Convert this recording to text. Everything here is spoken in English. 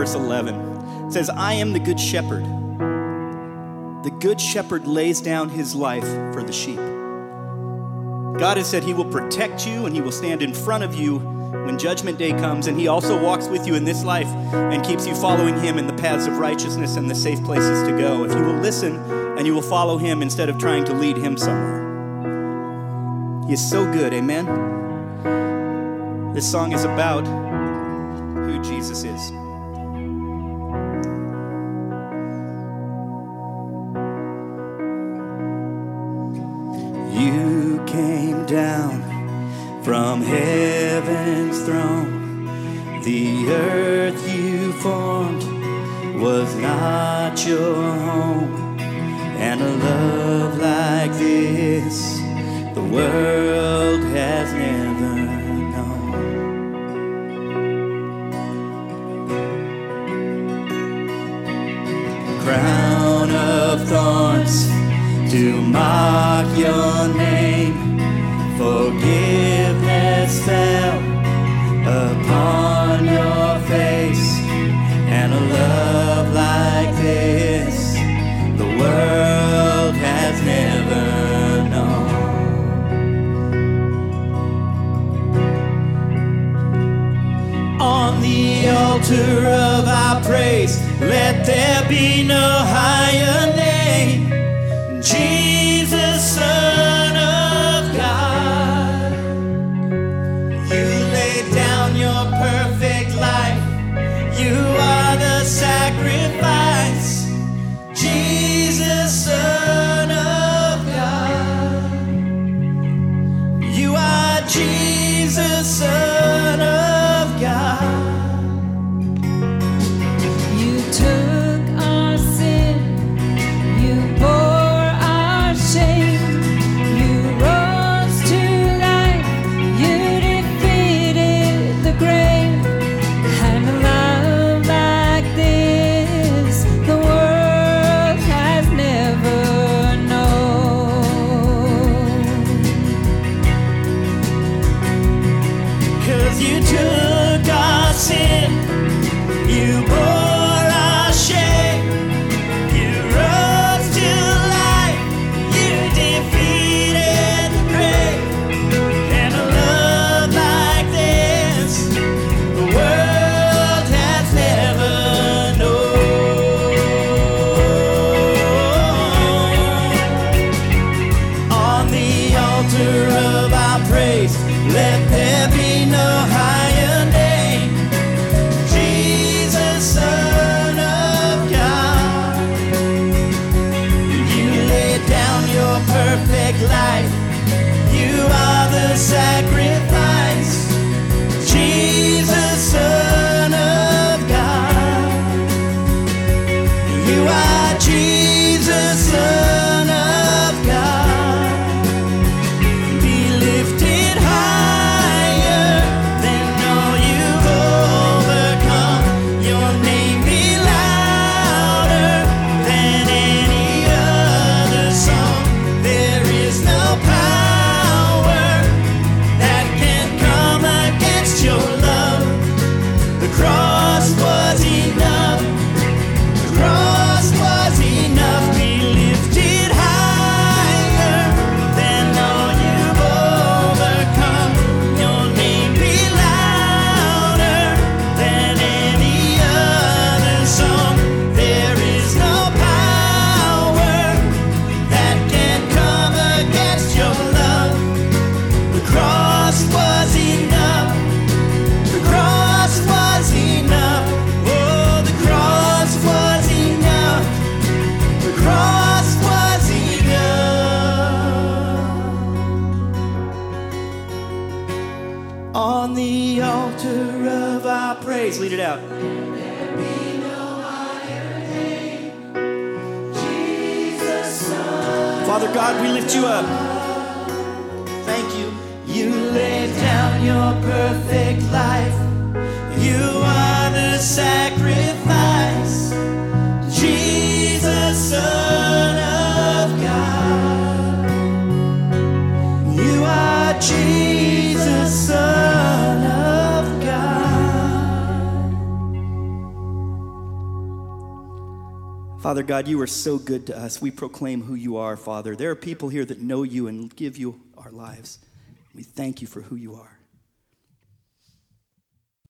verse 11. It says, I am the good shepherd. The good shepherd lays down his life for the sheep. God has said he will protect you and he will stand in front of you when judgment day comes, and he also walks with you in this life and keeps you following him in the paths of righteousness and the safe places to go. If you will listen and you will follow him instead of trying to lead him somewhere. He is so good, amen? This song is about You came down from heaven's throne. The earth you formed was not your home. And a love like this, the world Crown of thorns to mock your name. Forgiveness altar of our praise, let there be no higher name. Jesus, Son of let On the altar of our praise, lead it out. Father God, we lift you up. Thank you. You laid down your perfect life. You are the sacrifice. Jesus, Son of God. You are Jesus, Father God, you are so good to us. We proclaim who you are, Father. There are people here that know you and give you our lives. We thank you for who you are.